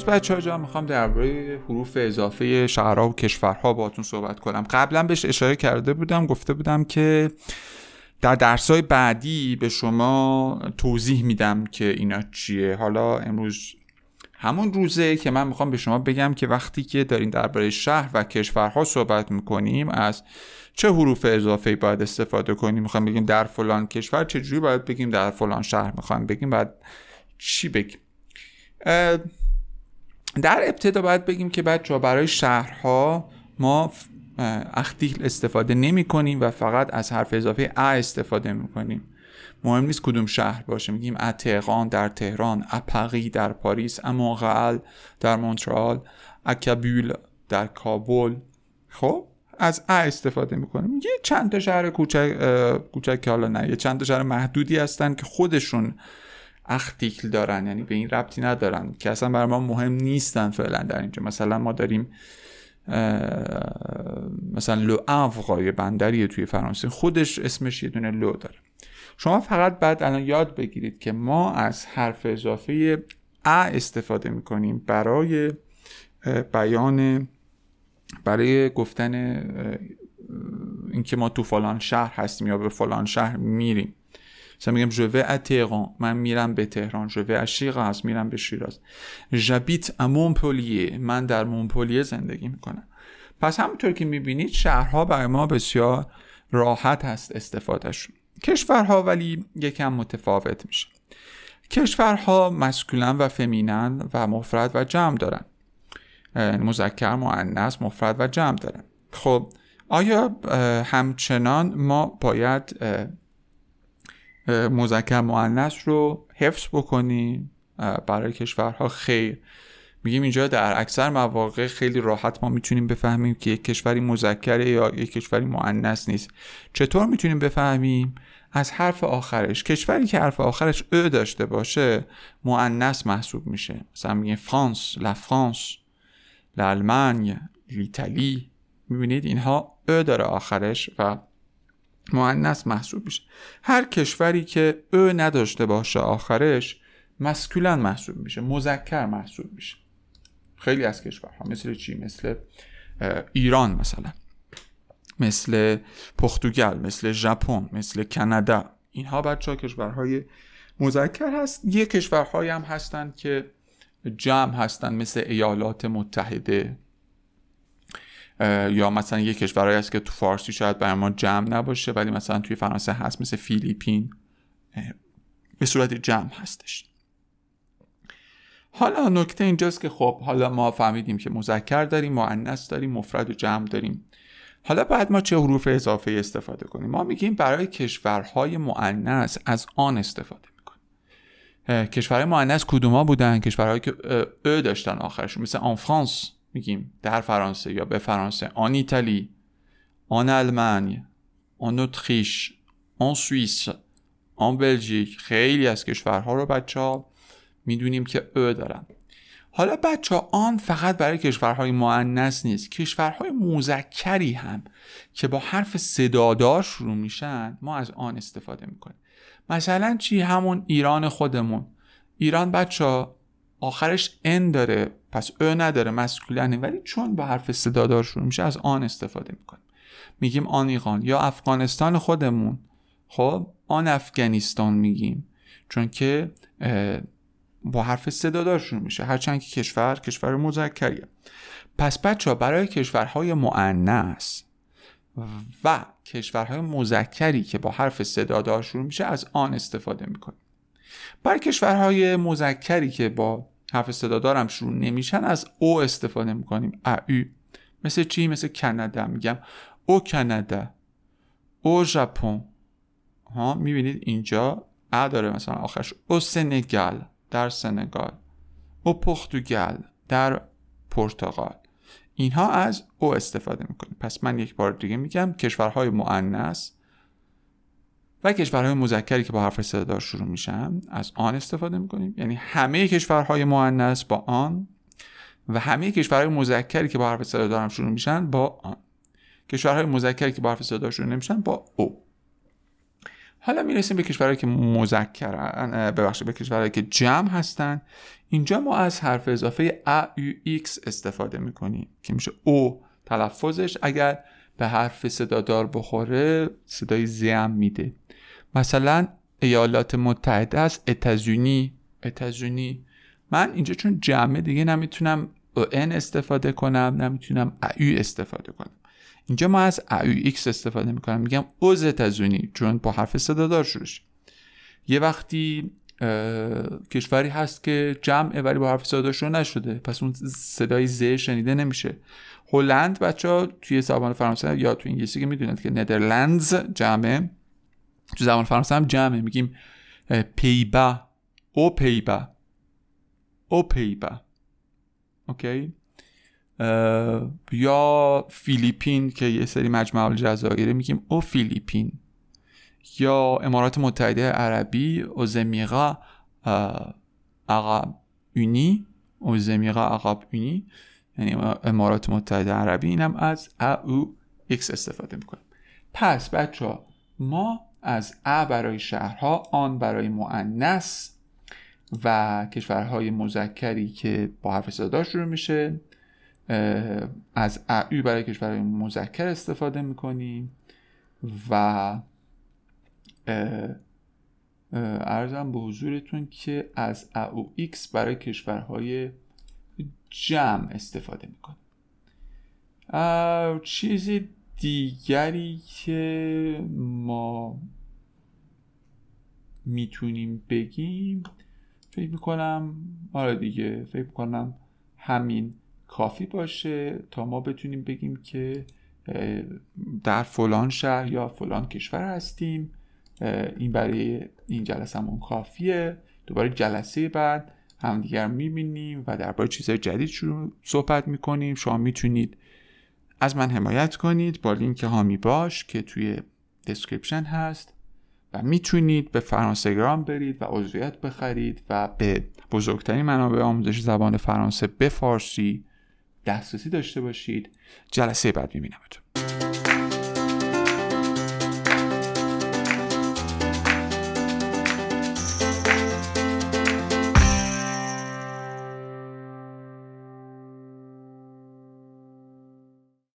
امروز بچه ها جا می‌خوام درباره حروف اضافه شهرها و کشورها باتون صحبت کنم. قبلا بهش اشاره کرده بودم گفته بودم که در درسای بعدی به شما توضیح میدم که اینا چیه. حالا امروز همون روزه که من می‌خوام به شما بگم که وقتی که دارین درباره شهر و کشورها صحبت می‌کنیم از چه حروف اضافه باید استفاده کنیم؟ می‌خوام بگیم در فلان کشور چجوری باید بگیم؟ در فلان شهر می‌خوام بگیم. باید چی بگیم؟ در ابتدا باید بگیم که بچه برای شهرها ما اختیل استفاده نمی کنیم و فقط از حرف اضافه ا استفاده می کنیم. مهم نیست کدوم شهر باشه. میگیم اتقان در تهران اپقی در پاریس اموغل در مونترال اکابول در کابل. خب از ا استفاده می‌کنیم یه چند تا شهر کوچک کوچک که حالا نه یه چند تا شهر محدودی هستن که خودشون اختیکل دارن یعنی به این ربطی ندارن که اصلا برای ما مهم نیستن فعلا در اینجا. مثلا ما داریم مثلا لو افغای بندریه توی فرانسه خودش اسمش یه دونه لو داره. شما فقط بعد الان یاد بگیرید که ما از حرف اضافه ا استفاده می‌کنیم برای بیان برای گفتن اینکه ما تو فلان شهر هستیم یا به فلان شهر میریم. مثلا میگم جوه ا من میرم به تهران جوه ا شیراز میرم به شیراز ژابیت ا مونپلیه من در مونپلیه زندگی می‌کنم. پس همونطور که می‌بینید شهرها برای ما بسیار راحت هست استفادهشون. کشورها ولی یکم متفاوت میشه. کشورها مسکولن و فمینن و مفرد و جمع دارن. مذکر مؤنث مفرد و جمع دارن. خب آیا همچنان ما باید مذکر مؤنث رو حفظ بکنیم برای کشورها خیر. میگیم اینجا در اکثر مواقع خیلی راحت ما می‌تونیم بفهمیم که یک کشوری مذکره یا یک کشوری مؤنث نیست. چطور می‌تونیم بفهمیم؟ از حرف آخرش. کشوری که حرف آخرش ا داشته باشه مؤنث محسوب میشه. مثلا میگه فرانس لا فرانس لالمانیا لیتالی. می‌بینید اینها ا داره آخرش و مؤنث محسوب میشه. هر کشوری که او نداشته باشه آخرش مسکولن محسوب میشه مذکر محسوب میشه. خیلی از کشورها مثل چی؟ مثل ایران مثلا مثل پرتغال مثل ژاپن مثل کانادا. اینها بچه ها کشورهای مذکر هست. یه کشورهایی هم هستن که جمع هستن مثل ایالات متحده یا مثلا یه کشورهایی هست که تو فارسی شاید برای ما جمع نباشه ولی مثلا توی فرانسه هست مثل فیلیپین به صورت جمع هستش. حالا نکته اینجاست که خب حالا ما فهمیدیم که مذکر داریم مؤنث داریم مفرد و جمع داریم. حالا بعد ما چه حروف اضافه استفاده کنیم؟ ما میگیم برای کشورهای مؤنث از آن استفاده می‌کنیم. کشورهای مؤنث کدوما بودن؟ کشورهایی که ا داشتن آخرشون مثل آن فرانس. میگیم در فرانسه یا به فرانسه. آن ایتالی آن آلمان آن اتریش آن سوئیس آن بلژیک خیلی از کشورها رو بچه ها می‌دونیم که او دارن. حالا بچه ها آن فقط برای کشورهای معنیس نیست کشورهای مذکری هم که با حرف صدادار شروع میشن ما از آن استفاده می‌کنیم. مثلا چی؟ همون ایران خودمون. ایران بچه ها آخرش ان داره پس او نداره مسکولنه ولی چون با حرف صدادار شروع میشه از آن استفاده می‌کنیم. میگیم آن ایران یا افغانستان خودمون. خب آن افغانستان میگیم. چون که با حرف صدادار شروع میشه. هرچند که کشور کشور مذکریه. پس بچه ها برای کشورهای معنیس و کشورهای مذکری که با حرف صدادار شروع میشه از آن استفاده می‌کنیم. برای کشورهای مذکری که با حرف صدادار هم شروع نمیشن از او استفاده می‌کنیم. او مثل چی؟ مثل کانادا میگم. او کانادا. او ژاپن. ها می‌بینید اینجا ا داره مثلا آخرش. او سنگال. در سنگال. او پرتغال. در پرتغال. اینها از او استفاده می‌کنیم. پس من یک بار دیگه میگم کشورهای معنس و کشورهای مذکری که با حرف صدادار شروع میشن از آن استفاده می‌کنیم. یعنی همه کشورهای معنس با آن و همه کشورهای مذکری که با حرف صدادار هم شروع میشن با آن. کشورهای مذکری که با حرف صدادار شروع نمیشن با او. حالا می‌رسیم به کشورهایی که مذکرن ببخشید به کشورهایی که جمع هستن. اینجا ما از حرف اضافه aux استفاده می‌کنیم که میشه او تلفظش. اگر به حرف صدادار بخوره صدای ز هم میده. مثلا ایالات متحده aux États-Unis. aux États-Unis. من اینجا چون جمعه دیگه نمی‌تونم en استفاده کنم نمی‌تونم au استفاده کنم. اینجا ما از aux استفاده می‌کنم. میگم aux États-Unis چون با حرف صدادار شروع یه وقتی کشوری هست که جمعه ولی با حرف شروع نشده. پس اون صدای ز شنیده نمیشه. هلند بچه ها توی زبان فرانسه یا تو انگلیسی که می‌دونید که ندرلندز جمعه. تو زبان فرانسه هم جمعه. میگیم پیبا. او پیبا. او پیبا. اوکی؟ یا فیلیپین که یه سری مجمع الجزایر میگیم. او فیلیپین. یا امارات متحده عربی aux Émirats arabes unis aux Émirats arabes unis یعنی امارات متحده عربی اینم از aux استفاده می‌کنیم پس بچه‌ها ما از à برای شهرها en برای مونث و کشورهای مذکری که با حرف صدا شروع میشه از au برای کشورهای مذکر استفاده می‌کنیم و عرضم به حضورتون که از aux برای کشورهای جمع استفاده می‌کنیم چیز دیگری که ما می‌تونیم بگیم فکر می‌کنم آره دیگه فکر می‌کنم همین کافی باشه تا ما بتونیم بگیم که در فلان شهر یا فلان کشور هستیم. این برای این جلسه‌مون کافیه. دوباره جلسه بعد همدیگر می‌بینیم و درباره چیزهای جدید شروع صحبت می‌کنیم. شما می‌تونید از من حمایت کنید با لینک حامی باش که توی description هست و می‌تونید به فرانسگرام برید و عضویت بخرید و به بزرگترین منابع آموزش زبان فرانسه به فارسی دسترسی داشته باشید. جلسه بعد میبینمتون.